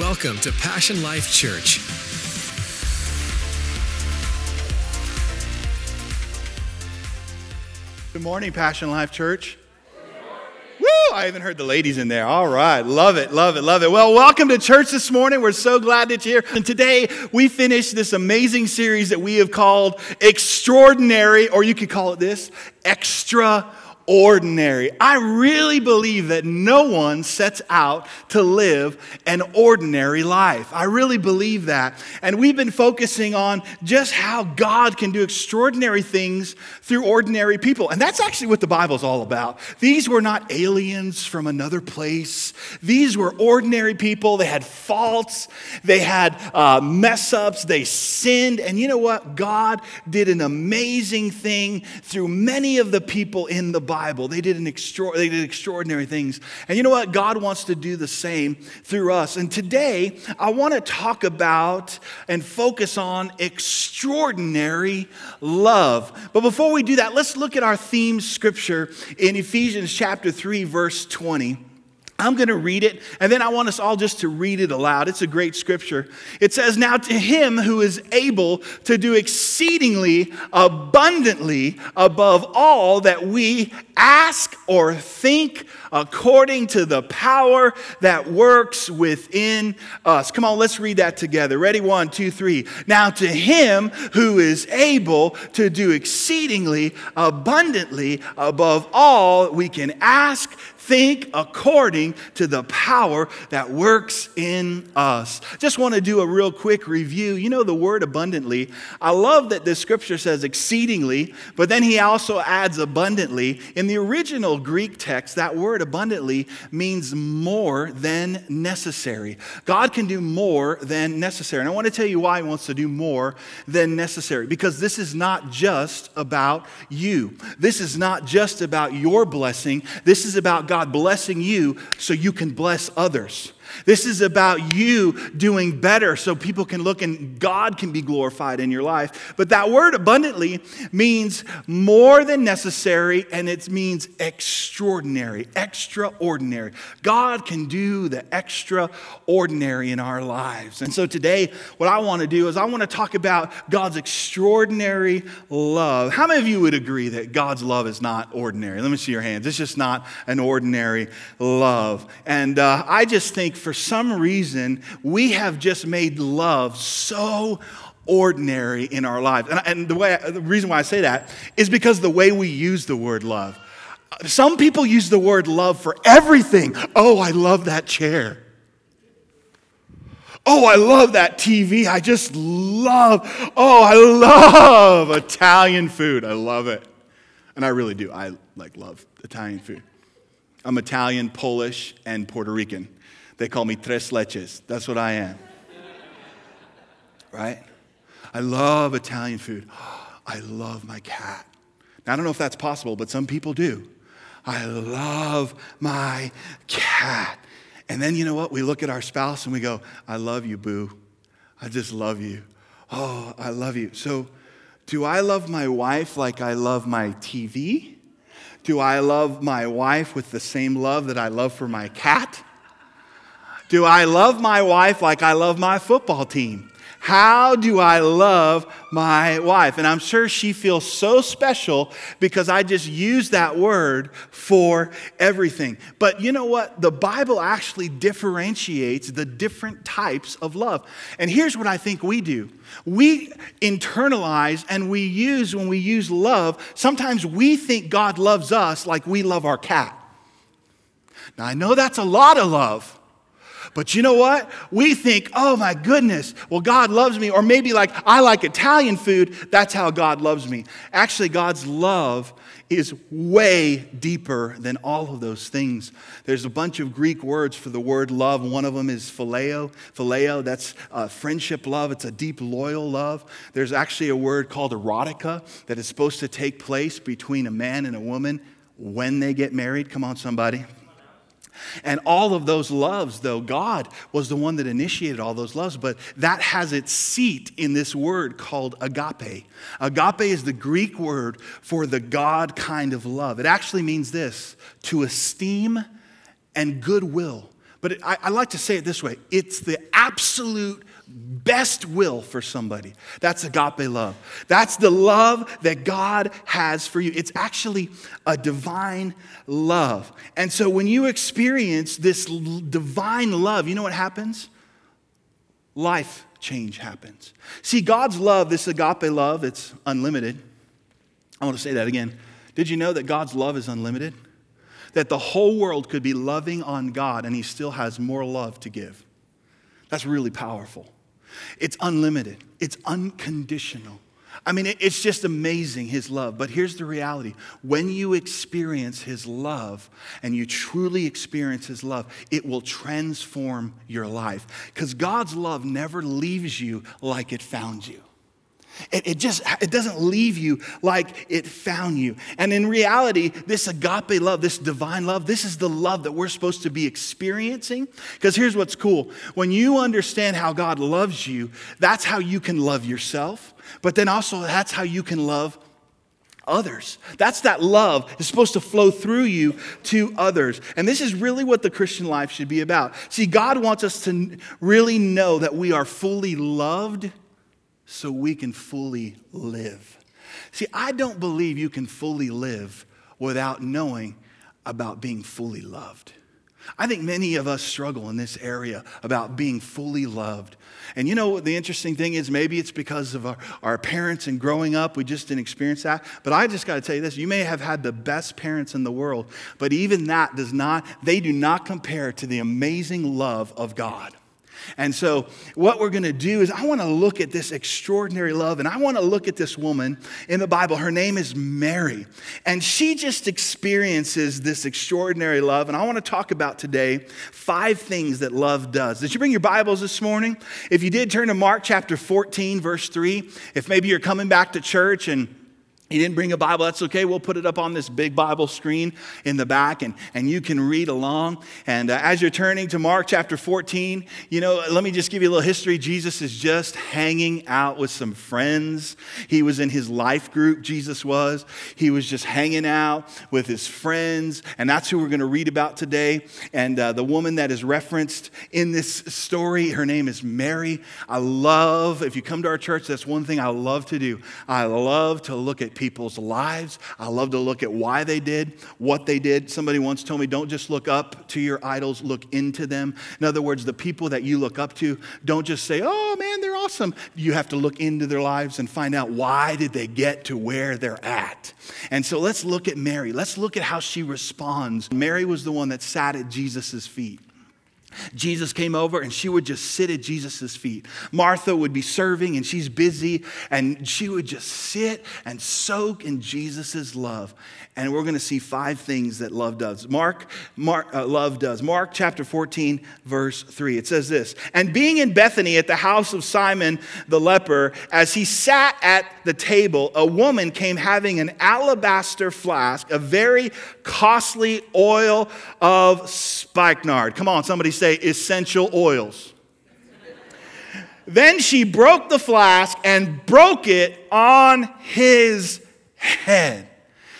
Welcome to Passion Life Church. Good morning, Passion Life Church. Woo! I even heard the ladies in there. All right. Love it, love it, love it. Well, welcome to church this morning. We're so glad that you're here. And today we finish this amazing series that we have called Extraordinary, or you could call it this Extra ordinary. I really believe that no one sets out to live an ordinary life. I really believe that. And we've been focusing on just how God can do extraordinary things through ordinary people. And that's actually what the Bible's all about. These were not aliens from another place, these were ordinary people. They had faults, they had uh, mess ups, they sinned. And you know what? God did an amazing thing through many of the people in the Bible. Bible. They did, an extra, they did extraordinary things. And you know what? God wants to do the same through us. And today, I want to talk about and focus on extraordinary love. But before we do that, let's look at our theme scripture in Ephesians chapter 3, verse 20. I'm going to read it, and then I want us all just to read it aloud. It's a great scripture. It says, Now to him who is able to do exceedingly abundantly above all that we ask or think, according to the power that works within us. Come on, let's read that together. Ready? One, two, three. Now to him who is able to do exceedingly abundantly above all we can ask, think according to the power that works in us. Just want to do a real quick review. You know the word abundantly. I love that the scripture says exceedingly, but then he also adds abundantly. In the original Greek text, that word abundantly means more than necessary. God can do more than necessary. And I want to tell you why he wants to do more than necessary because this is not just about you. This is not just about your blessing. This is about God blessing you so you can bless others. This is about you doing better so people can look and God can be glorified in your life. But that word abundantly means more than necessary and it means extraordinary, extraordinary. God can do the extraordinary in our lives. And so today, what I want to do is I want to talk about God's extraordinary love. How many of you would agree that God's love is not ordinary? Let me see your hands. It's just not an ordinary love. And uh, I just think for some reason, we have just made love so ordinary in our lives. And, and the, way, the reason why I say that is because the way we use the word love. Some people use the word love for everything. Oh, I love that chair. Oh, I love that TV. I just love, oh, I love Italian food. I love it. And I really do. I like love Italian food. I'm Italian, Polish, and Puerto Rican. They call me tres leches. That's what I am. Right? I love Italian food. I love my cat. Now, I don't know if that's possible, but some people do. I love my cat. And then you know what? We look at our spouse and we go, I love you, boo. I just love you. Oh, I love you. So, do I love my wife like I love my TV? Do I love my wife with the same love that I love for my cat? Do I love my wife like I love my football team? How do I love my wife? And I'm sure she feels so special because I just use that word for everything. But you know what? The Bible actually differentiates the different types of love. And here's what I think we do we internalize and we use, when we use love, sometimes we think God loves us like we love our cat. Now, I know that's a lot of love. But you know what? We think, oh my goodness, well, God loves me. Or maybe like, I like Italian food, that's how God loves me. Actually, God's love is way deeper than all of those things. There's a bunch of Greek words for the word love. One of them is phileo. Phileo, that's uh, friendship love, it's a deep, loyal love. There's actually a word called erotica that is supposed to take place between a man and a woman when they get married. Come on, somebody. And all of those loves, though, God was the one that initiated all those loves, but that has its seat in this word called agape. Agape is the Greek word for the God kind of love. It actually means this to esteem and goodwill But it, I, I like to say it this way it's the absolute best will for somebody. That's agape love. That's the love that God has for you. It's actually a divine love. And so when you experience this divine love, you know what happens? Life change happens. See, God's love, this agape love, it's unlimited. I want to say that again. Did you know that God's love is unlimited? That the whole world could be loving on God and He still has more love to give. That's really powerful. It's unlimited, it's unconditional. I mean, it's just amazing, His love. But here's the reality when you experience His love and you truly experience His love, it will transform your life. Because God's love never leaves you like it found you. It, it, just it doesn't leave you like it found you. And in reality, this agape love, this divine love, this is the love that we're supposed to be experiencing. Because here's what's cool. When you understand how God loves you, that's how you can love yourself. But then also that's how you can love others. That's that love is supposed to flow through you to others. And this is really what the Christian life should be about. See, God wants us to really know that we are fully loved so we can fully live. See, I don't believe you can fully live without knowing about being fully loved. I think many of us struggle in this area about being fully loved. And you know, what the interesting thing is maybe it's because of our, our parents and growing up, we just didn't experience that. But I just got to tell you this you may have had the best parents in the world, but even that does not, they do not compare to the amazing love of God. And so, what we're going to do is, I want to look at this extraordinary love, and I want to look at this woman in the Bible. Her name is Mary, and she just experiences this extraordinary love. And I want to talk about today five things that love does. Did you bring your Bibles this morning? If you did, turn to Mark chapter 14, verse 3. If maybe you're coming back to church and he didn't bring a Bible, that's okay. We'll put it up on this big Bible screen in the back and, and you can read along. And uh, as you're turning to Mark chapter 14, you know, let me just give you a little history. Jesus is just hanging out with some friends. He was in his life group, Jesus was. He was just hanging out with his friends. And that's who we're going to read about today. And uh, the woman that is referenced in this story, her name is Mary. I love, if you come to our church, that's one thing I love to do. I love to look at people's lives. I love to look at why they did, what they did. Somebody once told me, don't just look up to your idols, look into them. In other words, the people that you look up to, don't just say, oh man, they're awesome. You have to look into their lives and find out why did they get to where they're at. And so let's look at Mary. Let's look at how she responds. Mary was the one that sat at Jesus' feet. Jesus came over and she would just sit at Jesus' feet. Martha would be serving and she's busy and she would just sit and soak in Jesus' love. And we're going to see five things that love does. Mark, Mark uh, love does. Mark chapter 14, verse 3. It says this And being in Bethany at the house of Simon the leper, as he sat at the table, a woman came having an alabaster flask, a very costly oil of spikenard. Come on, somebody say essential oils. then she broke the flask and broke it on his head.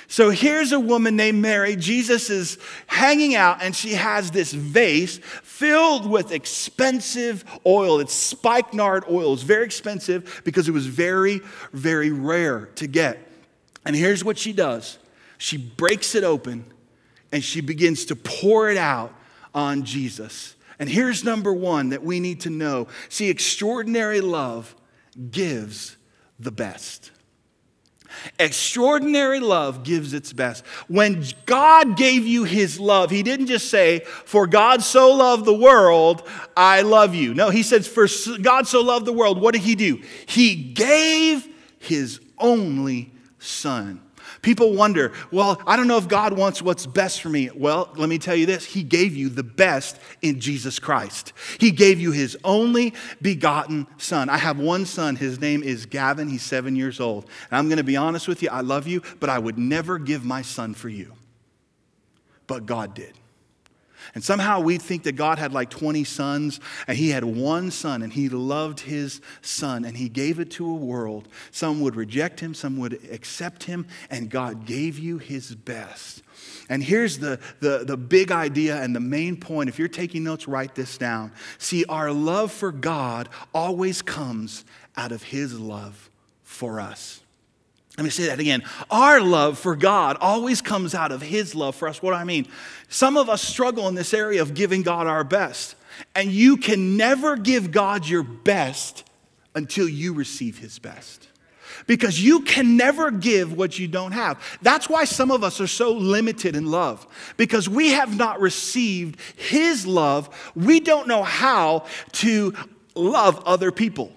So here's a woman named Mary. Jesus is hanging out, and she has this vase filled with expensive oil. It's spikenard oil. It's very expensive because it was very, very rare to get. And here's what she does she breaks it open and she begins to pour it out on Jesus. And here's number one that we need to know see, extraordinary love gives the best. Extraordinary love gives its best. When God gave you his love, he didn't just say, For God so loved the world, I love you. No, he says, For God so loved the world, what did he do? He gave his only son. People wonder, well, I don't know if God wants what's best for me. Well, let me tell you this He gave you the best in Jesus Christ. He gave you His only begotten Son. I have one son. His name is Gavin. He's seven years old. And I'm going to be honest with you, I love you, but I would never give my son for you. But God did. And somehow we think that God had like 20 sons and he had one son and he loved his son and he gave it to a world. Some would reject him, some would accept him, and God gave you his best. And here's the, the, the big idea and the main point. If you're taking notes, write this down. See, our love for God always comes out of his love for us. Let me say that again. Our love for God always comes out of His love for us. What do I mean? Some of us struggle in this area of giving God our best. And you can never give God your best until you receive His best. Because you can never give what you don't have. That's why some of us are so limited in love. Because we have not received His love, we don't know how to love other people.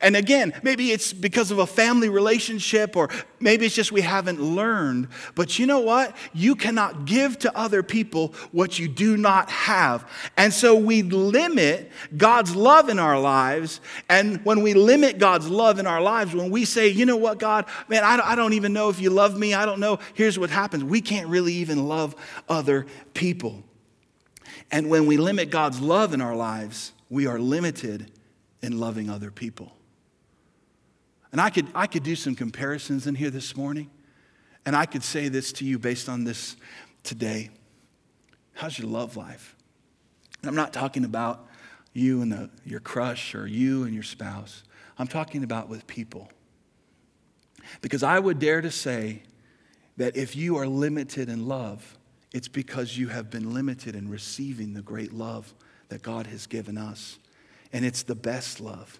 And again, maybe it's because of a family relationship, or maybe it's just we haven't learned. But you know what? You cannot give to other people what you do not have. And so we limit God's love in our lives. And when we limit God's love in our lives, when we say, you know what, God, man, I don't even know if you love me, I don't know, here's what happens. We can't really even love other people. And when we limit God's love in our lives, we are limited in loving other people. And I could, I could do some comparisons in here this morning, and I could say this to you based on this today. How's your love life? And I'm not talking about you and the, your crush or you and your spouse. I'm talking about with people. Because I would dare to say that if you are limited in love, it's because you have been limited in receiving the great love that God has given us. And it's the best love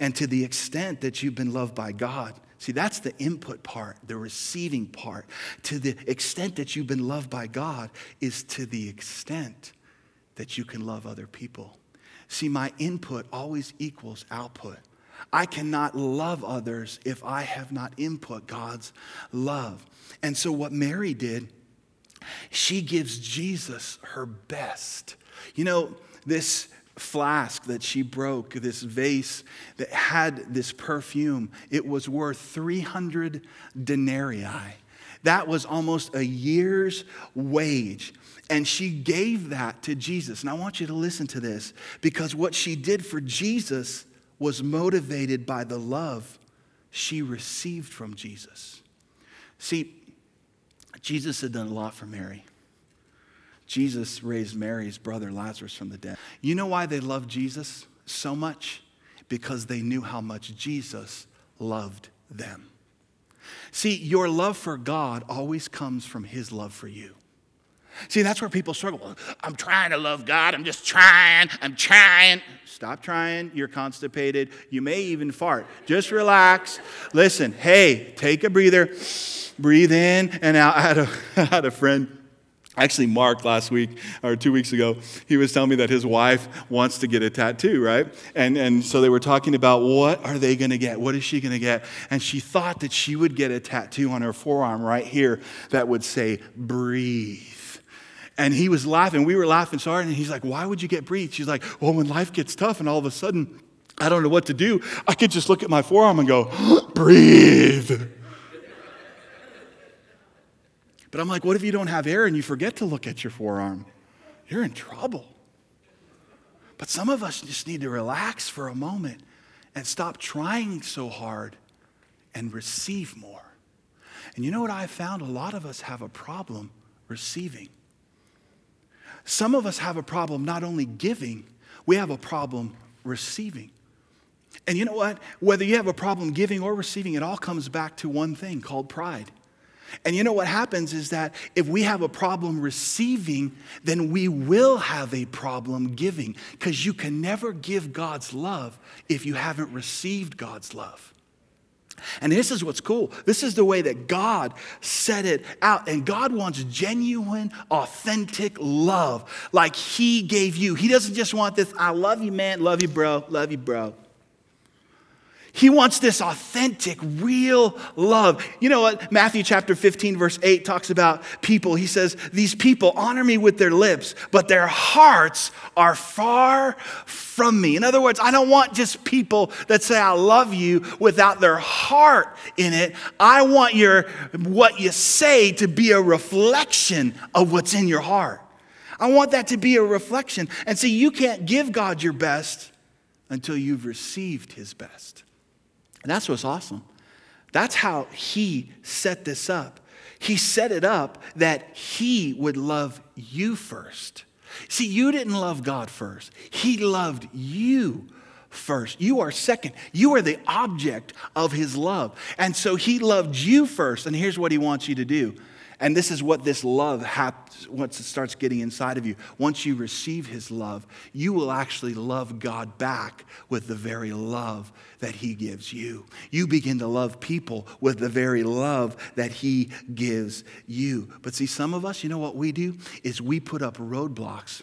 and to the extent that you've been loved by God. See, that's the input part, the receiving part. To the extent that you've been loved by God is to the extent that you can love other people. See, my input always equals output. I cannot love others if I have not input God's love. And so, what Mary did, she gives Jesus her best. You know, this flask that she broke, this vase that had this perfume, it was worth 300 denarii. That was almost a year's wage. And she gave that to Jesus. And I want you to listen to this because what she did for Jesus was motivated by the love she received from Jesus. See, Jesus had done a lot for Mary. Jesus raised Mary's brother Lazarus from the dead. You know why they loved Jesus so much? Because they knew how much Jesus loved them. See, your love for God always comes from his love for you. See, that's where people struggle. I'm trying to love God. I'm just trying. I'm trying. Stop trying. You're constipated. You may even fart. Just relax. Listen, hey, take a breather. Breathe in and out. I had a, I had a friend Actually, Mark last week or two weeks ago, he was telling me that his wife wants to get a tattoo, right? And, and so they were talking about what are they going to get? What is she going to get? And she thought that she would get a tattoo on her forearm right here that would say, breathe. And he was laughing. We were laughing so hard. And he's like, Why would you get breathe? She's like, Well, when life gets tough and all of a sudden I don't know what to do, I could just look at my forearm and go, breathe. But I'm like, what if you don't have air and you forget to look at your forearm? You're in trouble. But some of us just need to relax for a moment and stop trying so hard and receive more. And you know what I found? A lot of us have a problem receiving. Some of us have a problem not only giving, we have a problem receiving. And you know what? Whether you have a problem giving or receiving, it all comes back to one thing called pride. And you know what happens is that if we have a problem receiving, then we will have a problem giving because you can never give God's love if you haven't received God's love. And this is what's cool. This is the way that God set it out. And God wants genuine, authentic love like He gave you. He doesn't just want this, I love you, man, love you, bro, love you, bro. He wants this authentic, real love. You know what? Matthew chapter 15, verse 8 talks about people. He says, These people honor me with their lips, but their hearts are far from me. In other words, I don't want just people that say, I love you without their heart in it. I want your, what you say to be a reflection of what's in your heart. I want that to be a reflection. And see, you can't give God your best until you've received his best. And that's what's awesome. That's how he set this up. He set it up that he would love you first. See, you didn't love God first, he loved you first. You are second. You are the object of his love. And so he loved you first. And here's what he wants you to do and this is what this love happens once it starts getting inside of you. Once you receive his love, you will actually love God back with the very love that he gives you. You begin to love people with the very love that he gives you. But see, some of us, you know what we do? Is we put up roadblocks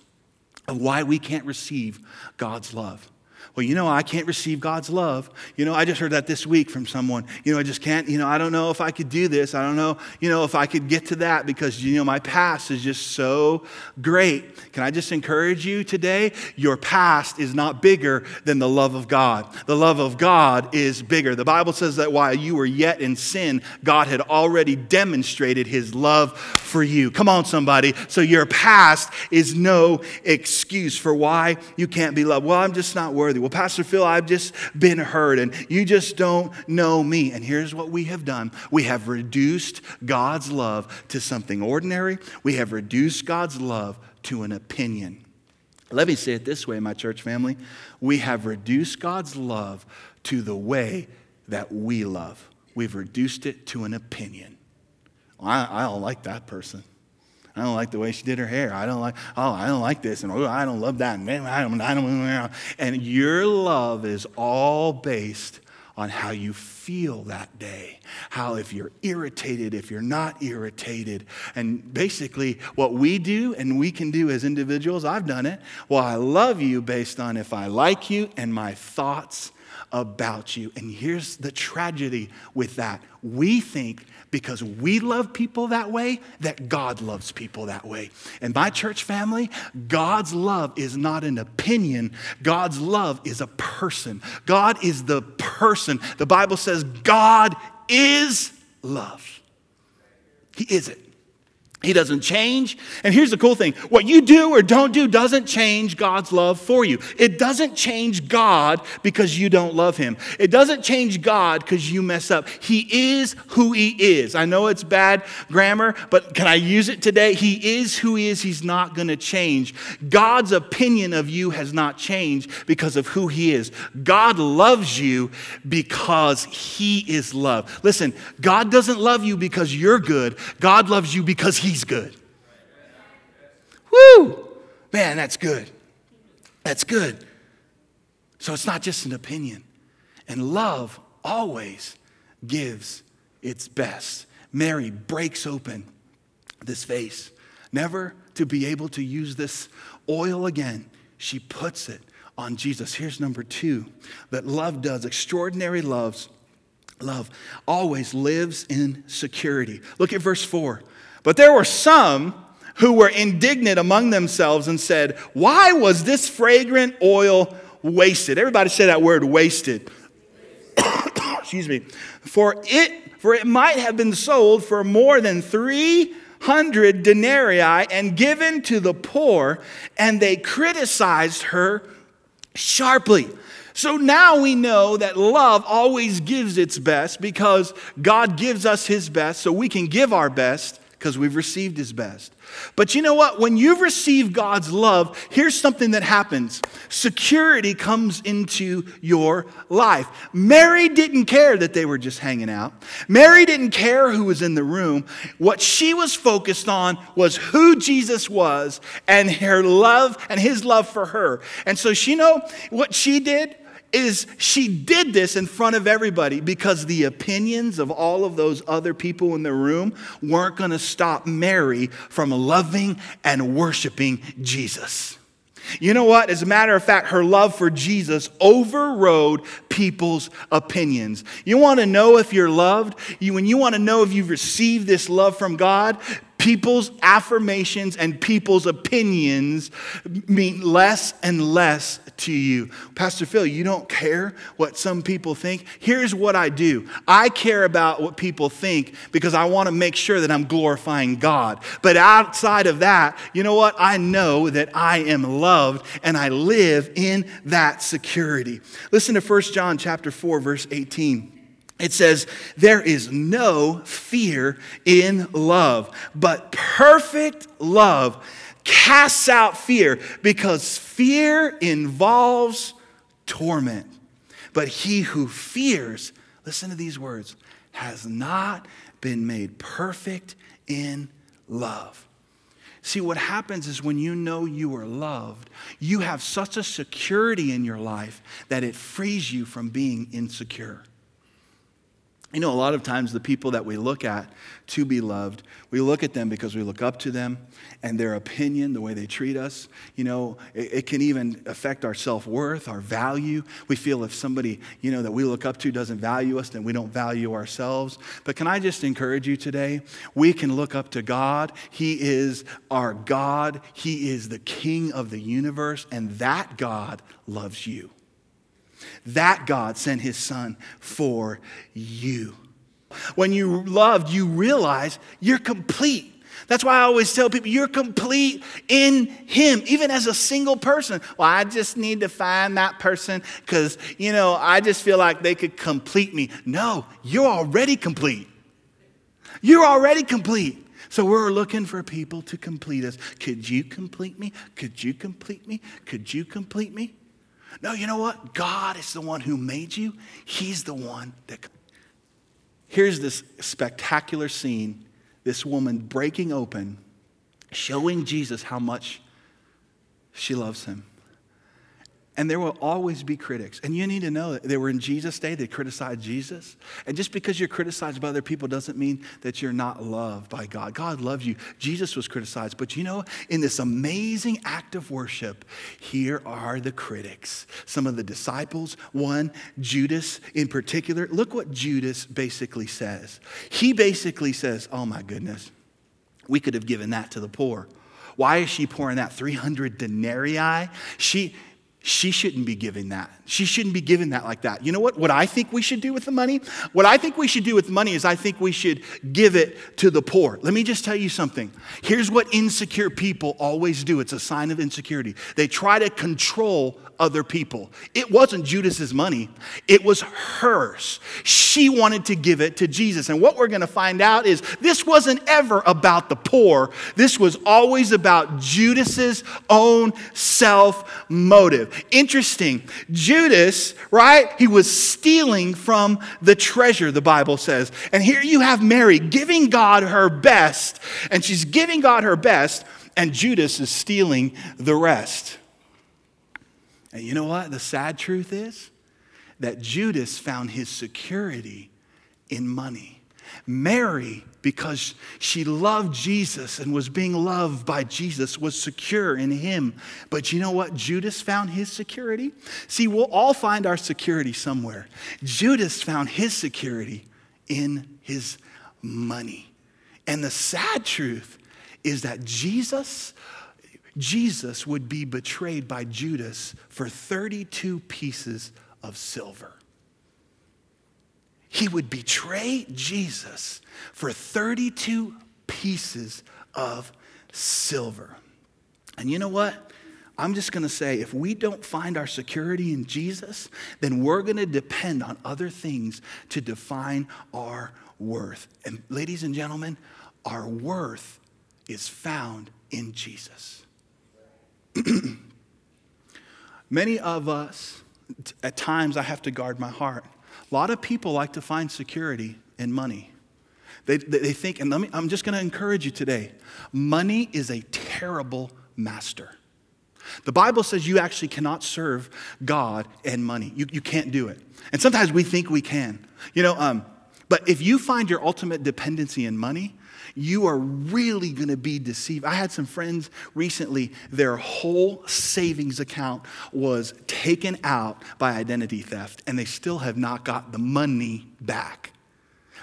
of why we can't receive God's love well, you know, I can't receive God's love. You know, I just heard that this week from someone. You know, I just can't, you know, I don't know if I could do this. I don't know, you know, if I could get to that because, you know, my past is just so great. Can I just encourage you today? Your past is not bigger than the love of God. The love of God is bigger. The Bible says that while you were yet in sin, God had already demonstrated his love for you. Come on, somebody. So your past is no excuse for why you can't be loved. Well, I'm just not worthy. Well, Pastor Phil, I've just been hurt and you just don't know me. And here's what we have done we have reduced God's love to something ordinary, we have reduced God's love to an opinion. Let me say it this way, my church family. We have reduced God's love to the way that we love. We've reduced it to an opinion. I, I don't like that person. I don't like the way she did her hair. I don't like, oh, I don't like this. And oh, I don't love that. And I don't, I don't, and your love is all based on how you feel that day. How, if you're irritated, if you're not irritated. And basically, what we do and we can do as individuals, I've done it. Well, I love you based on if I like you and my thoughts about you. And here's the tragedy with that we think because we love people that way that God loves people that way. And my church family, God's love is not an opinion, God's love is a person. God is the person. The Bible says God is love. He is it. He doesn't change. And here's the cool thing what you do or don't do doesn't change God's love for you. It doesn't change God because you don't love Him. It doesn't change God because you mess up. He is who He is. I know it's bad grammar, but can I use it today? He is who He is. He's not going to change. God's opinion of you has not changed because of who He is. God loves you because He is love. Listen, God doesn't love you because you're good, God loves you because He He's good. Woo! Man, that's good. That's good. So it's not just an opinion. And love always gives its best. Mary breaks open this vase, never to be able to use this oil again. She puts it on Jesus. Here's number two that love does extraordinary loves. Love always lives in security. Look at verse 4. But there were some who were indignant among themselves and said, Why was this fragrant oil wasted? Everybody say that word wasted. Excuse me. For it, for it might have been sold for more than 300 denarii and given to the poor, and they criticized her sharply. So now we know that love always gives its best because God gives us his best, so we can give our best because we've received his best. But you know what? When you've received God's love, here's something that happens security comes into your life. Mary didn't care that they were just hanging out, Mary didn't care who was in the room. What she was focused on was who Jesus was and her love and his love for her. And so she know what she did? Is she did this in front of everybody because the opinions of all of those other people in the room weren't going to stop Mary from loving and worshiping Jesus. You know what? As a matter of fact, her love for Jesus overrode people's opinions. You want to know if you're loved? You, when you want to know if you've received this love from God, People's affirmations and people's opinions mean less and less to you. Pastor Phil, you don't care what some people think? Here's what I do I care about what people think because I want to make sure that I'm glorifying God. But outside of that, you know what? I know that I am loved and I live in that security. Listen to 1 John chapter 4 verse 18. It says, There is no fear in love, but perfect love casts out fear because fear involves torment. But he who fears, listen to these words, has not been made perfect in love. See, what happens is when you know you are loved, you have such a security in your life that it frees you from being insecure. You know, a lot of times the people that we look at to be loved, we look at them because we look up to them and their opinion, the way they treat us. You know, it, it can even affect our self worth, our value. We feel if somebody, you know, that we look up to doesn't value us, then we don't value ourselves. But can I just encourage you today? We can look up to God. He is our God, He is the King of the universe, and that God loves you. That God sent his son for you. When you loved, you realize you're complete. That's why I always tell people you're complete in Him, even as a single person. Well, I just need to find that person because, you know, I just feel like they could complete me. No, you're already complete. You're already complete. So we're looking for people to complete us. Could you complete me? Could you complete me? Could you complete me? No, you know what? God is the one who made you. He's the one that. Here's this spectacular scene this woman breaking open, showing Jesus how much she loves him. And there will always be critics. And you need to know that they were in Jesus' day, they criticized Jesus. And just because you're criticized by other people doesn't mean that you're not loved by God. God loves you. Jesus was criticized. But you know, in this amazing act of worship, here are the critics. Some of the disciples, one, Judas in particular. Look what Judas basically says. He basically says, Oh my goodness, we could have given that to the poor. Why is she pouring that 300 denarii? She, she shouldn't be giving that. She shouldn't be giving that like that. You know what? What I think we should do with the money? What I think we should do with money is I think we should give it to the poor. Let me just tell you something. Here's what insecure people always do it's a sign of insecurity. They try to control other people. It wasn't Judas's money, it was hers. She wanted to give it to Jesus. And what we're going to find out is this wasn't ever about the poor. This was always about Judas's own self motive. Interesting. Judas, right? He was stealing from the treasure, the Bible says. And here you have Mary giving God her best, and she's giving God her best, and Judas is stealing the rest. And you know what? The sad truth is that Judas found his security in money. Mary, because she loved Jesus and was being loved by Jesus, was secure in him. But you know what? Judas found his security. See, we'll all find our security somewhere. Judas found his security in his money. And the sad truth is that Jesus Jesus would be betrayed by Judas for 32 pieces of silver. He would betray Jesus for 32 pieces of silver. And you know what? I'm just going to say if we don't find our security in Jesus, then we're going to depend on other things to define our worth. And ladies and gentlemen, our worth is found in Jesus. Many of us, at times, I have to guard my heart. A lot of people like to find security in money. They, they think, and me, I'm just going to encourage you today money is a terrible master. The Bible says you actually cannot serve God and money. You, you can't do it. And sometimes we think we can. You know, um, but if you find your ultimate dependency in money, you are really going to be deceived. I had some friends recently, their whole savings account was taken out by identity theft, and they still have not got the money back.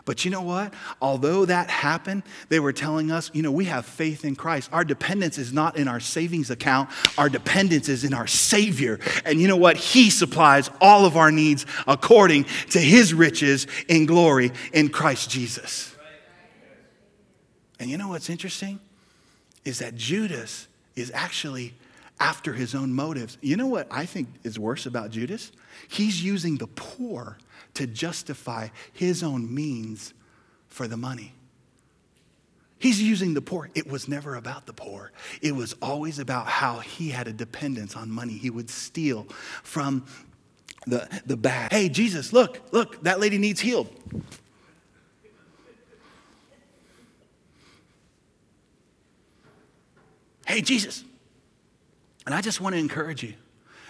But you know what? Although that happened, they were telling us, you know, we have faith in Christ. Our dependence is not in our savings account, our dependence is in our Savior. And you know what? He supplies all of our needs according to his riches in glory in Christ Jesus. And you know what's interesting? Is that Judas is actually after his own motives. You know what I think is worse about Judas? He's using the poor to justify his own means for the money. He's using the poor. It was never about the poor. It was always about how he had a dependence on money. He would steal from the, the bag. Hey, Jesus, look, look, that lady needs healed. Hey, Jesus. And I just want to encourage you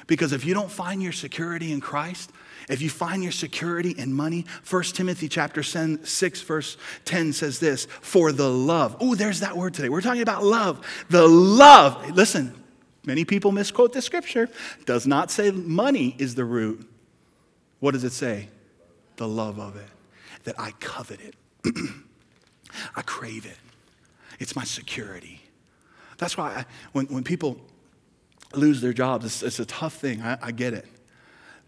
because if you don't find your security in Christ, if you find your security in money, 1 Timothy chapter 6 verse 10 says this, for the love. Oh, there's that word today. We're talking about love. The love. Listen, many people misquote the scripture. Does not say money is the root. What does it say? The love of it. That I covet it. I crave it. It's my security. That's why I, when, when people lose their jobs, it's, it's a tough thing. I, I get it.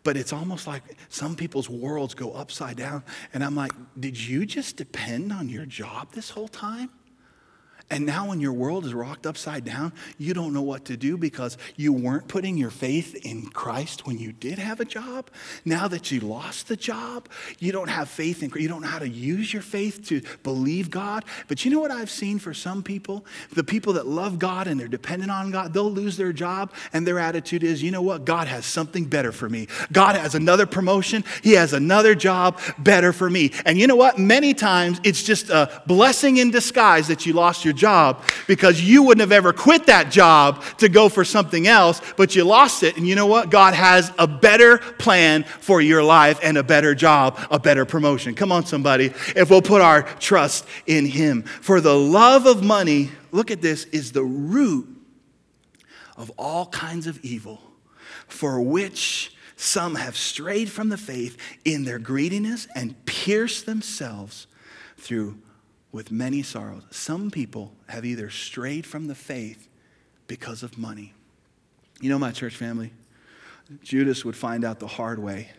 But it's almost like some people's worlds go upside down. And I'm like, did you just depend on your job this whole time? And now, when your world is rocked upside down, you don't know what to do because you weren't putting your faith in Christ when you did have a job. Now that you lost the job, you don't have faith in You don't know how to use your faith to believe God. But you know what I've seen for some people? The people that love God and they're dependent on God, they'll lose their job, and their attitude is, you know what? God has something better for me. God has another promotion, He has another job better for me. And you know what? Many times it's just a blessing in disguise that you lost your job because you wouldn't have ever quit that job to go for something else, but you lost it. And you know what? God has a better plan for your life and a better job, a better promotion. Come on, somebody. If we'll put our trust in Him. For the love of money, look at this, is the root of all kinds of evil, for which some have strayed from the faith in their greediness and pierced themselves through with many sorrows. Some people have either strayed from the faith because of money. You know, my church family, Judas would find out the hard way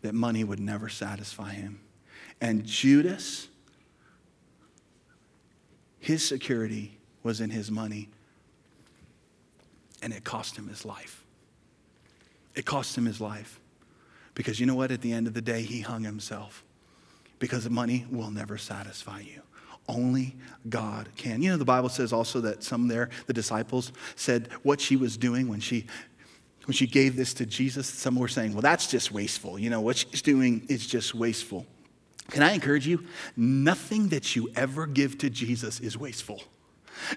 that money would never satisfy him. And Judas, his security was in his money, and it cost him his life. It cost him his life. Because you know what? At the end of the day, he hung himself because money will never satisfy you. Only God can. You know, the Bible says also that some there, the disciples, said what she was doing when she when she gave this to Jesus, some were saying, well, that's just wasteful. You know, what she's doing is just wasteful. Can I encourage you? Nothing that you ever give to Jesus is wasteful.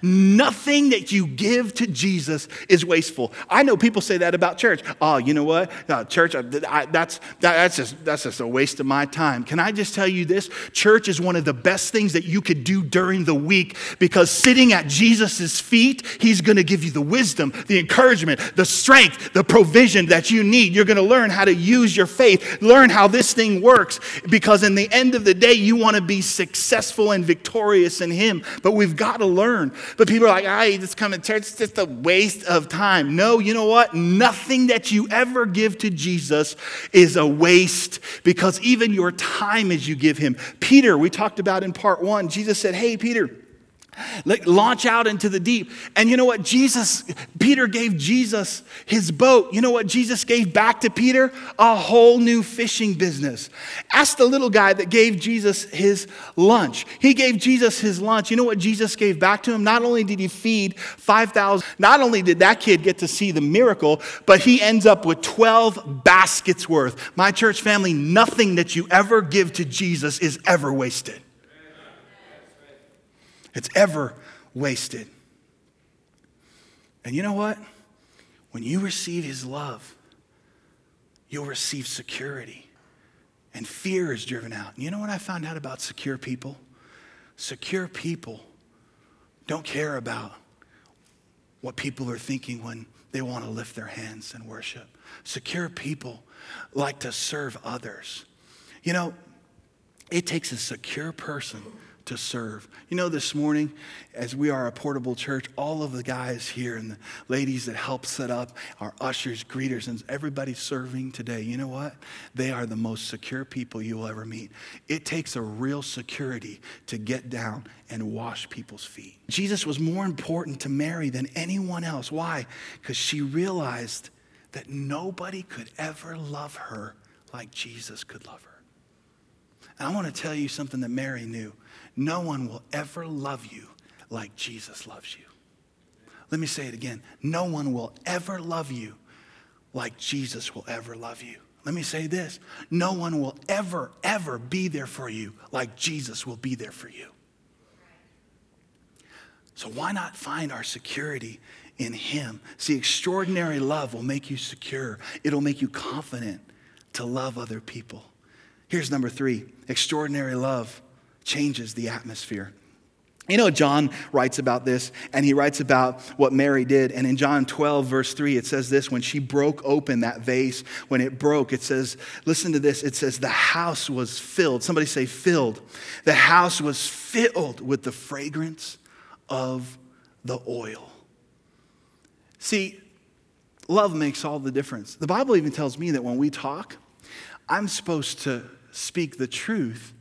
Nothing that you give to Jesus is wasteful. I know people say that about church. Oh, you know what? Uh, church, I, I, that's, that, that's, just, that's just a waste of my time. Can I just tell you this? Church is one of the best things that you could do during the week because sitting at Jesus' feet, He's going to give you the wisdom, the encouragement, the strength, the provision that you need. You're going to learn how to use your faith, learn how this thing works because in the end of the day, you want to be successful and victorious in Him. But we've got to learn but people are like, I just come to church, it's just a waste of time. No, you know what? Nothing that you ever give to Jesus is a waste because even your time as you give him. Peter, we talked about in part one, Jesus said, Hey, Peter, like, launch out into the deep. And you know what? Jesus, Peter gave Jesus his boat. You know what Jesus gave back to Peter? A whole new fishing business. Ask the little guy that gave Jesus his lunch. He gave Jesus his lunch. You know what Jesus gave back to him? Not only did he feed 5,000, not only did that kid get to see the miracle, but he ends up with 12 baskets worth. My church family, nothing that you ever give to Jesus is ever wasted it's ever wasted. And you know what? When you receive his love, you'll receive security. And fear is driven out. And you know what I found out about secure people? Secure people don't care about what people are thinking when they want to lift their hands and worship. Secure people like to serve others. You know, It takes a secure person to serve. You know, this morning, as we are a portable church, all of the guys here and the ladies that help set up, our ushers, greeters, and everybody serving today, you know what? They are the most secure people you will ever meet. It takes a real security to get down and wash people's feet. Jesus was more important to Mary than anyone else. Why? Because she realized that nobody could ever love her like Jesus could love her. And I want to tell you something that Mary knew. No one will ever love you like Jesus loves you. Let me say it again. No one will ever love you like Jesus will ever love you. Let me say this no one will ever, ever be there for you like Jesus will be there for you. So, why not find our security in Him? See, extraordinary love will make you secure, it'll make you confident to love other people. Here's number three extraordinary love changes the atmosphere. You know, John writes about this, and he writes about what Mary did. And in John 12, verse 3, it says this when she broke open that vase, when it broke, it says, listen to this, it says, the house was filled. Somebody say, filled. The house was filled with the fragrance of the oil. See, love makes all the difference. The Bible even tells me that when we talk, I'm supposed to speak the truth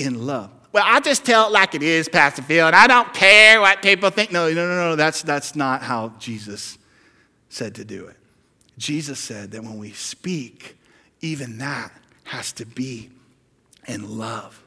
in love. Well, I just tell it like it is, Pastor Phil, and I don't care what people think. No, no, no, no. That's, that's not how Jesus said to do it. Jesus said that when we speak, even that has to be in love.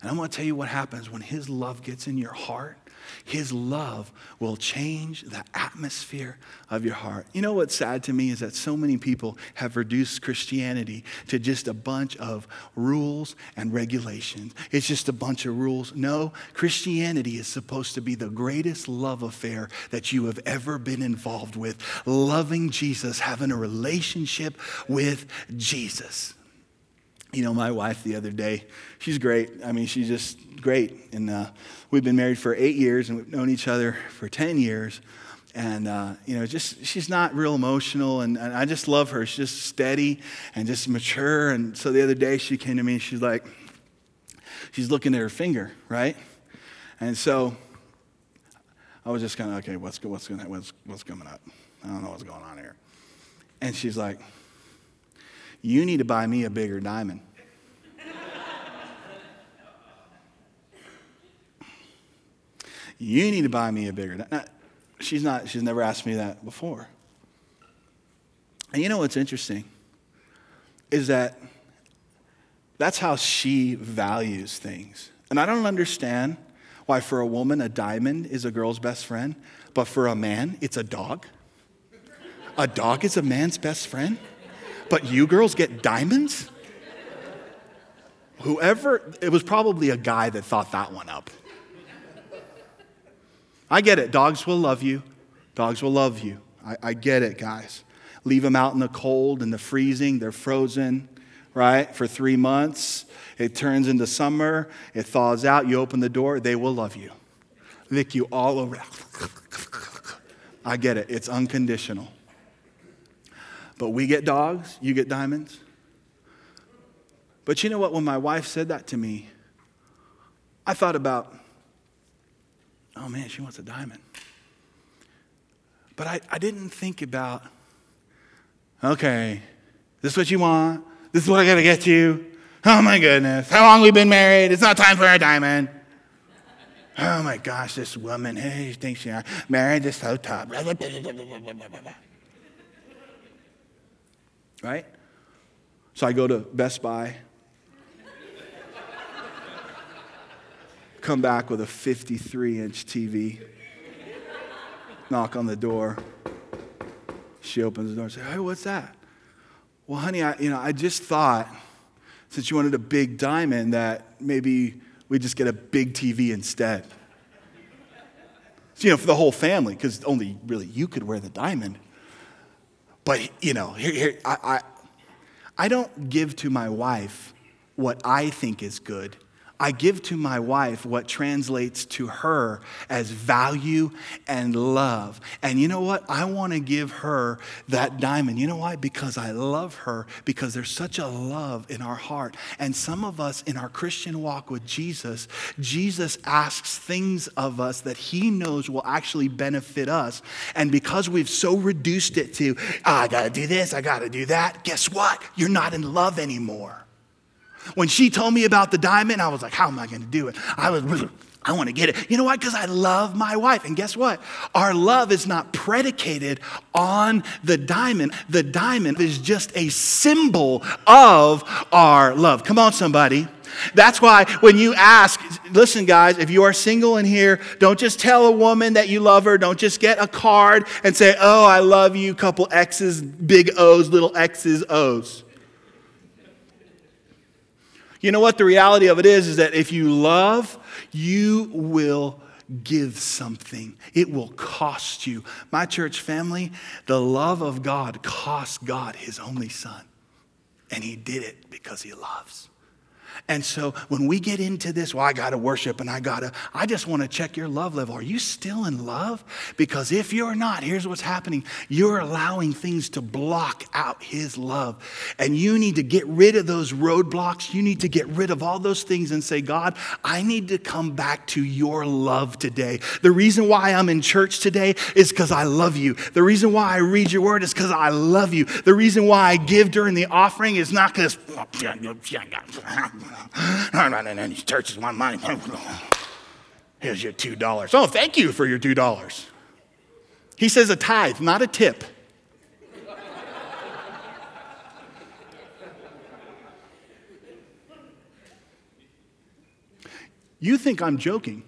And I'm going to tell you what happens when His love gets in your heart his love will change the atmosphere of your heart. You know what's sad to me is that so many people have reduced Christianity to just a bunch of rules and regulations. It's just a bunch of rules. No, Christianity is supposed to be the greatest love affair that you have ever been involved with. Loving Jesus, having a relationship with Jesus. You know, my wife the other day, she's great. I mean, she's just great. And uh, we've been married for eight years and we've known each other for 10 years. And, uh, you know, just she's not real emotional. And, and I just love her. She's just steady and just mature. And so the other day she came to me and she's like, she's looking at her finger, right? And so I was just kind of, okay, what's, what's, gonna, what's, what's coming up? I don't know what's going on here. And she's like, you need to buy me a bigger diamond. you need to buy me a bigger diamond. She's not, she's never asked me that before. And you know what's interesting? Is that that's how she values things. And I don't understand why, for a woman, a diamond is a girl's best friend, but for a man, it's a dog. A dog is a man's best friend? But you girls get diamonds? Whoever, it was probably a guy that thought that one up. I get it. Dogs will love you. Dogs will love you. I, I get it, guys. Leave them out in the cold and the freezing. They're frozen, right, for three months. It turns into summer. It thaws out. You open the door. They will love you. Lick you all over. I get it. It's unconditional. But we get dogs, you get diamonds. But you know what? When my wife said that to me, I thought about, oh man, she wants a diamond. But I, I didn't think about, okay, this is what you want. This is what I got to get you. Oh my goodness. How long we been married? It's not time for a diamond. Oh my gosh, this woman, hey, she thinks she's married, is so tough right? So I go to Best Buy, come back with a 53 inch TV, knock on the door. She opens the door and says, Hey, what's that? Well, honey, I, you know, I just thought since you wanted a big diamond that maybe we just get a big TV instead. So, you know, for the whole family, because only really you could wear the diamond. But, you know, here, here, I, I, I don't give to my wife what I think is good. I give to my wife what translates to her as value and love. And you know what? I want to give her that diamond. You know why? Because I love her, because there's such a love in our heart. And some of us in our Christian walk with Jesus, Jesus asks things of us that he knows will actually benefit us. And because we've so reduced it to, oh, I got to do this, I got to do that, guess what? You're not in love anymore. When she told me about the diamond, I was like, how am I going to do it? I was I want to get it. You know why? Because I love my wife. And guess what? Our love is not predicated on the diamond. The diamond is just a symbol of our love. Come on, somebody. That's why when you ask, listen, guys, if you are single in here, don't just tell a woman that you love her. Don't just get a card and say, oh, I love you, couple X's, big O's, little X's, O's. You know what? The reality of it is, is that if you love, you will give something. It will cost you. My church family, the love of God cost God his only son. And he did it because he loves. And so when we get into this, well, I got to worship and I got to, I just want to check your love level. Are you still in love? Because if you're not, here's what's happening you're allowing things to block out His love. And you need to get rid of those roadblocks. You need to get rid of all those things and say, God, I need to come back to your love today. The reason why I'm in church today is because I love you. The reason why I read your word is because I love you. The reason why I give during the offering is not because. I'm not in any churches want money. Here's your two dollars. Oh, thank you for your two dollars. He says a tithe, not a tip. You think I'm joking.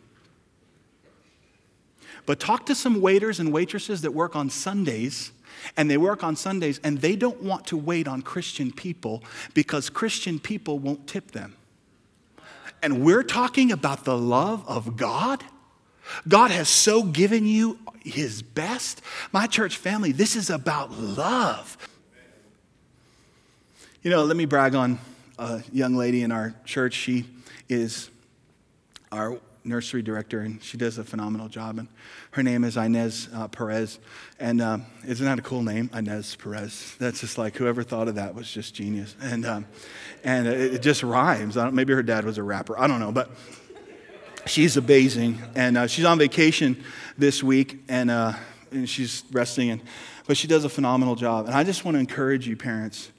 But talk to some waiters and waitresses that work on Sundays and they work on Sundays and they don't want to wait on Christian people because Christian people won't tip them. And we're talking about the love of God. God has so given you his best. My church family, this is about love. You know, let me brag on a young lady in our church. She is our nursery director, and she does a phenomenal job. And her name is Inez uh, Perez. And um, isn't that a cool name, Inez Perez? That's just like whoever thought of that was just genius. And, um, and it, it, just rhymes. maybe her dad was a rapper. I don't know. But she's amazing. And uh, she's on vacation this week, and, uh, and she's resting. And, but she does a phenomenal job. And I just want to encourage you, parents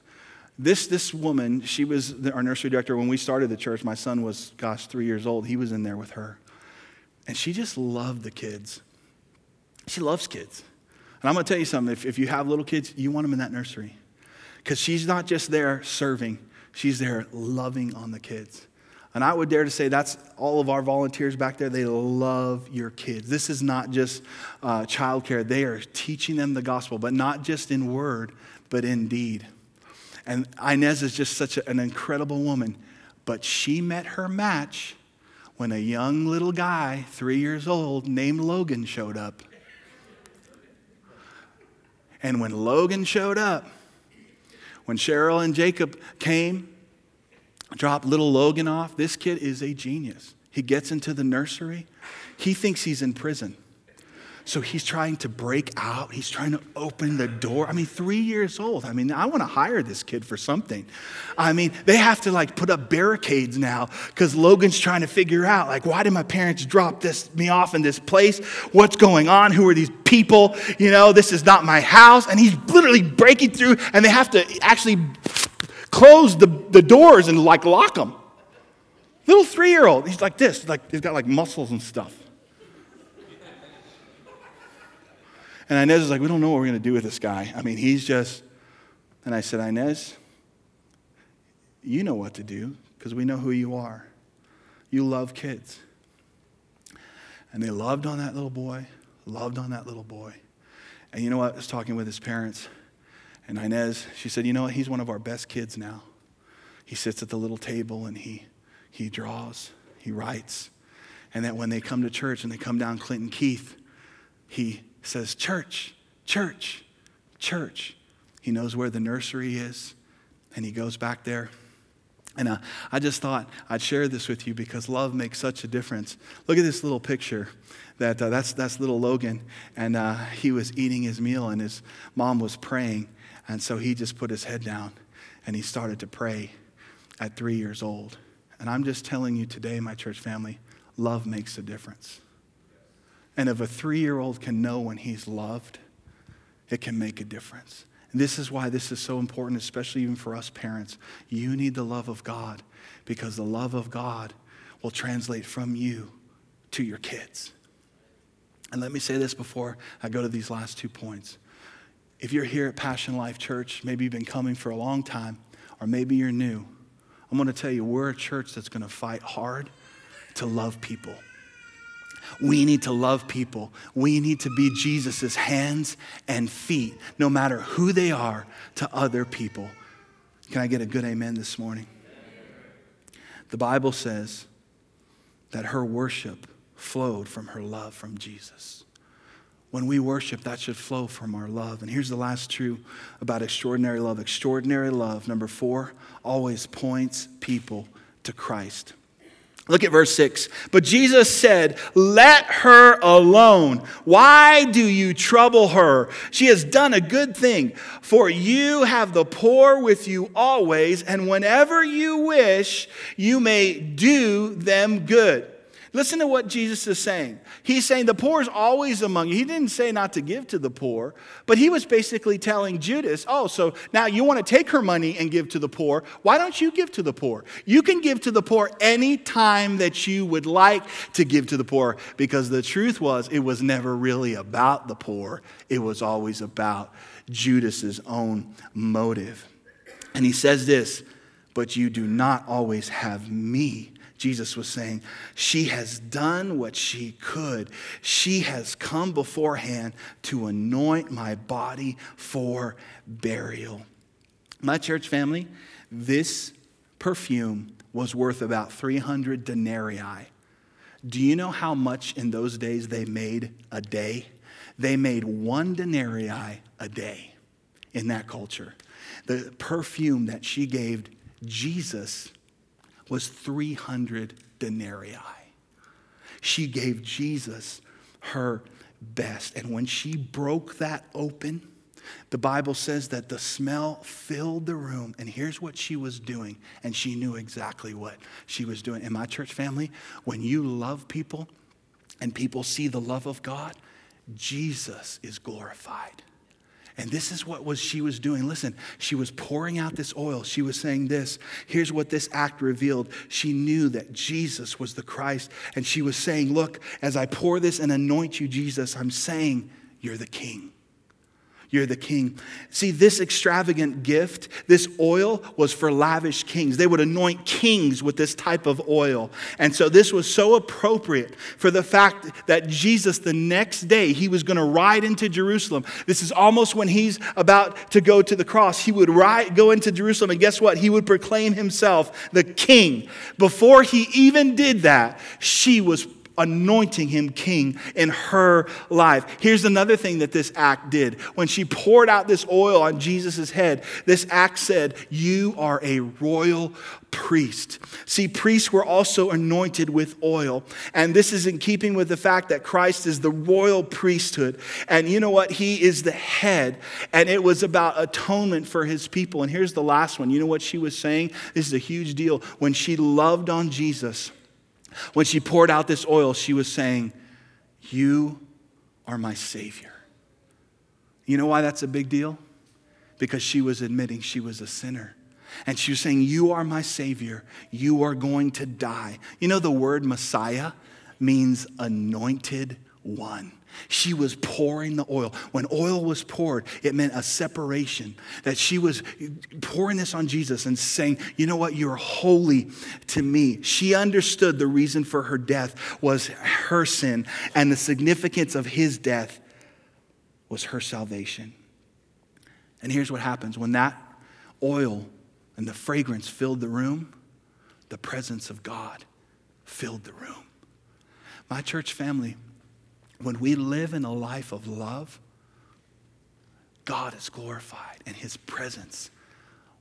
this, this woman, she was our nursery director when we started the church. My son was, gosh, three years old. He was in there with her. And she just loved the kids. She loves kids. And I'm going to tell you something if, if you have little kids, you want them in that nursery. Because she's not just there serving, she's there loving on the kids. And I would dare to say that's all of our volunteers back there. They love your kids. This is not just uh, childcare, they are teaching them the gospel, but not just in word, but in deed. And Inez is just such an incredible woman. But she met her match when a young little guy, three years old, named Logan showed up. And when Logan showed up, when Cheryl and Jacob came, dropped little Logan off, this kid is a genius. He gets into the nursery, he thinks he's in prison. So he's trying to break out. He's trying to open the door. I mean, three years old. I mean, I want to hire this kid for something. I mean, they have to like put up barricades now because Logan's trying to figure out like, why did my parents drop this me off in this place? What's going on? Who are these people? You know, this is not my house. And he's literally breaking through, and they have to actually close the, the doors and like lock them. Little three year old, he's like this, like he's got like muscles and stuff. And Inez is like, we don't know what we're going to do with this guy. I mean, he's just. And I said, Inez, you know what to do because we know who you are. You love kids. And they loved on that little boy, loved on that little boy. And you know what? I was talking with his parents. And Inez, she said, You know what? He's one of our best kids now. He sits at the little table and he, he draws, he writes. And that when they come to church and they come down Clinton Keith, he says, Church, church, church. He knows where the nursery is, and he goes back there And uh, I just thought I'd share this with you because love makes such a difference. Look at this little picture. That, uh, that's, that's little Logan. And uh, he was eating his meal, and his mom was praying. And so he just put his head down and he started to pray at three years old. And I'm just telling you today, my church family, love makes a difference. And if a three year old can know when he's loved, it can make a difference. And this is why this is so important, especially even for us parents. You need the love of God because the love of God will translate from you to your kids. And let me say this before I go to these last two points. If you're here at Passion Life Church, maybe you've been coming for a long time, or maybe you're new, I'm going to tell you, we're a church that's going to fight hard to love people. We need to love people. We need to be Jesus' hands and feet, no matter who they are, to other people. Can I get a good amen this morning? The Bible says that her worship flowed from her love from Jesus. When we worship, that should flow from our love. And here's the last truth about extraordinary love. Extraordinary love, number four, always points people to Christ. Look at verse 6. But Jesus said, Let her alone. Why do you trouble her? She has done a good thing. For you have the poor with you always, and whenever you wish, you may do them good. Listen to what Jesus is saying. He's saying the poor is always among you. He didn't say not to give to the poor, but he was basically telling Judas, oh, so now you want to take her money and give to the poor. Why don't you give to the poor? You can give to the poor any time that you would like to give to the poor because the truth was it was never really about the poor, it was always about Judas's own motive. And he says this, but you do not always have me Jesus was saying, She has done what she could. She has come beforehand to anoint my body for burial. My church family, this perfume was worth about 300 denarii. Do you know how much in those days they made a day? They made one denarii a day in that culture. The perfume that she gave Jesus was 300 denarii. She gave Jesus her best. And when she broke that open, the Bible says that the smell filled the room. And here's what she was doing. And she knew exactly what she was doing. In my church family, when you love people and people see the love of God, Jesus is glorified. And this is what was she was doing. Listen, she was pouring out this oil. She was saying this. Here's what this act revealed. She knew that Jesus was the Christ. And she was saying, Look, as I pour this and anoint you, Jesus, I'm saying, You're the King. You're the king. See, this extravagant gift, this oil was for lavish kings. They would anoint kings with this type of oil. And so this was so appropriate for the fact that Jesus, the next day, he was going to ride into Jerusalem. This is almost when he's about to go to the cross. He would ride, go into Jerusalem, and guess what? He would proclaim himself the king. Before he even did that, she was anointing him king in her life. Here's another thing that this act did. When she poured out this oil on Jesus' head, this act said, You are a royal priest. See, priests were also anointed with oil. And this is in keeping with the fact that Christ is the royal priesthood. And you know what? He is the head. And it was about atonement for his people. And here's the last one. You know what she was saying? This is a huge deal. When she loved on Jesus, when she poured out this oil, she was saying, You are my Savior. You know why that's a big deal? Because she was admitting she was a sinner. And she was saying, You are my Savior. You are going to die. You know, the word Messiah means anointed one. She was pouring the oil. When oil was poured, it meant a separation. That she was pouring this on Jesus and saying, You know what? You're holy to me. She understood the reason for her death was her sin, and the significance of his death was her salvation. And here's what happens when that oil and the fragrance filled the room, the presence of God filled the room. My church family, when we live in a life of love, God is glorified and his presence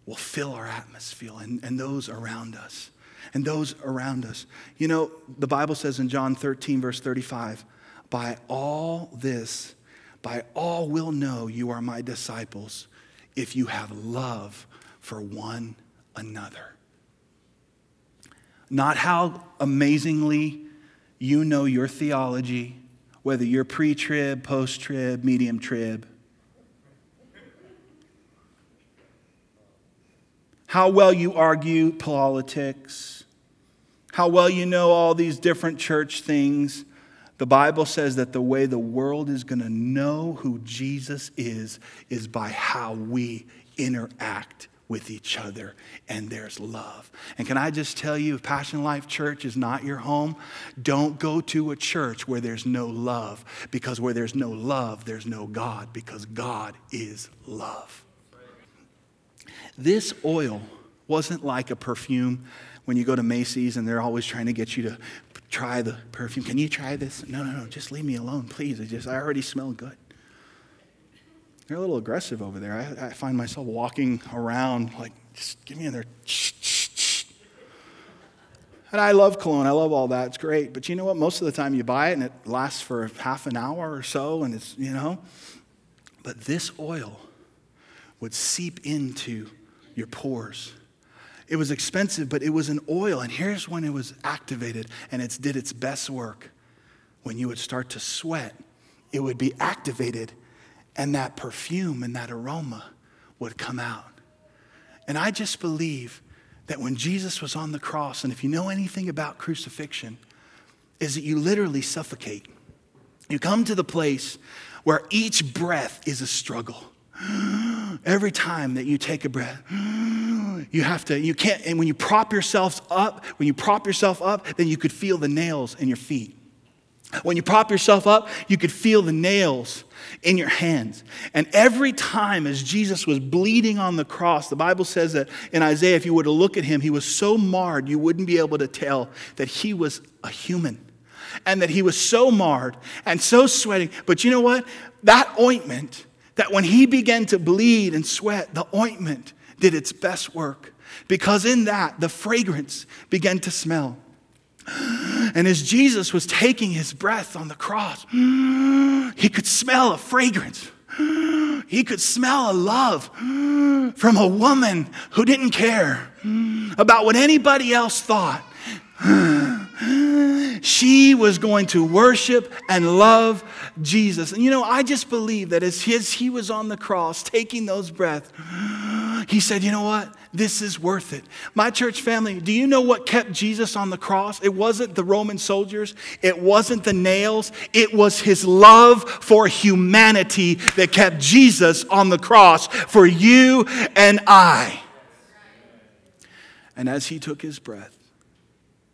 will fill our atmosphere and, and those around us. And those around us. You know, the Bible says in John 13, verse 35, by all this, by all will know you are my disciples if you have love for one another. Not how amazingly you know your theology, whether you're pre trib, post trib, medium trib. How well you argue politics, how well you know all these different church things. The Bible says that the way the world is going to know who Jesus is is by how we interact with each other and there's love. And can I just tell you, if Passion Life Church is not your home, don't go to a church where there's no love because where there's no love, there's no God because God is love. This oil wasn't like a perfume when you go to Macy's and they're always trying to get you to try the perfume. Can you try this? No, no, no, just leave me alone, please. I just I already smell good. They're a little aggressive over there. I, I find myself walking around like, just give me in there. And I love cologne. I love all that. It's great. But you know what? Most of the time you buy it and it lasts for half an hour or so, and it's, you know. But this oil would seep into your pores. It was expensive, but it was an oil. And here's when it was activated and it did its best work. When you would start to sweat, it would be activated and that perfume and that aroma would come out. And I just believe that when Jesus was on the cross, and if you know anything about crucifixion, is that you literally suffocate. You come to the place where each breath is a struggle. Every time that you take a breath, you have to, you can't, and when you prop yourself up, when you prop yourself up, then you could feel the nails in your feet. When you prop yourself up, you could feel the nails in your hands. And every time as Jesus was bleeding on the cross, the Bible says that in Isaiah, if you were to look at him, he was so marred you wouldn't be able to tell that he was a human and that he was so marred and so sweating. But you know what? That ointment, that when he began to bleed and sweat, the ointment did its best work because in that, the fragrance began to smell. And as Jesus was taking his breath on the cross, he could smell a fragrance. He could smell a love from a woman who didn't care about what anybody else thought. She was going to worship and love Jesus. And you know, I just believe that as his, he was on the cross taking those breaths, he said, You know what? This is worth it. My church family, do you know what kept Jesus on the cross? It wasn't the Roman soldiers, it wasn't the nails, it was his love for humanity that kept Jesus on the cross for you and I. And as he took his breath,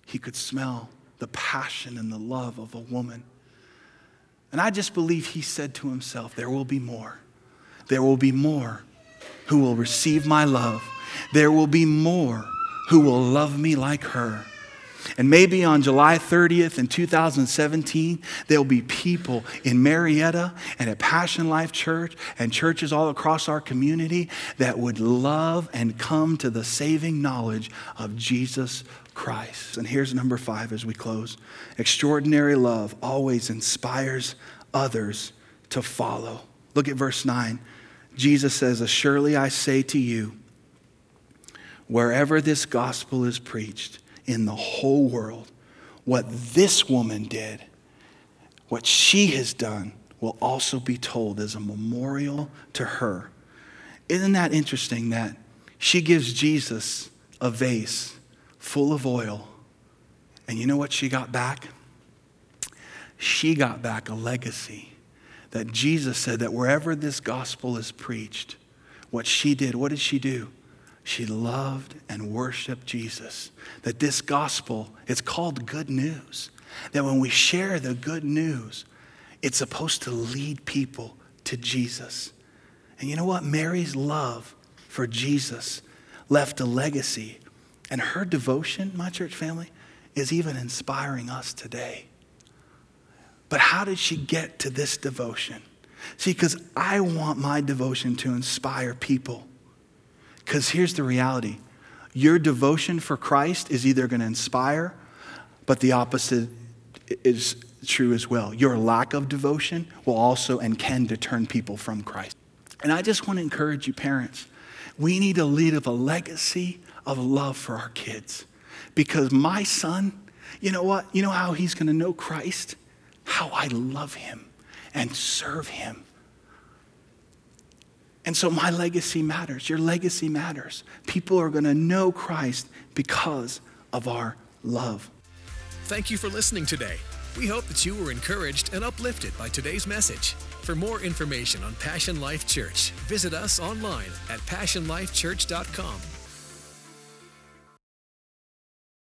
he could smell the passion and the love of a woman. And I just believe he said to himself, There will be more. There will be more who will receive my love. There will be more who will love me like her. And maybe on July 30th in 2017, there'll be people in Murrieta and at Passion Life Church and churches all across our community that would love and come to the saving knowledge of Jesus Christ. And here's number five as we close extraordinary love always inspires others to follow. Look at verse 9. Jesus says, Surely I say to you, wherever this gospel is preached in the whole world, what this woman did, what she has done, will also be told as a memorial to her. Isn't that interesting that she gives Jesus a vase full of oil? And you know what she got back? She got back a legacy that Jesus said that wherever this gospel is preached, what she did, what did she do? She loved and worshiped Jesus. That this gospel, it's called good news. That when we share the good news, it's supposed to lead people to Jesus. And you know what? Mary's love for Jesus left a legacy. And her devotion, my church family, is even inspiring us today. But how did she get to this devotion? See, because I want my devotion to inspire people Because here's the reality your devotion for Christ is either going to inspire, but the opposite is true as well. Your lack of devotion will also and can deter people from Christ. And I just want to encourage you, parents. We need to lead of a legacy of love for our kids. Because my son, you know what? You know how he's going to know Christ? How I love him and serve him. And so my legacy matters. Your legacy matters. People are going to know Christ because of our love. Thank you for listening today. We hope that you were encouraged and uplifted by today's message. For more information on Passion Life Church, visit us online at passionlifechurch.com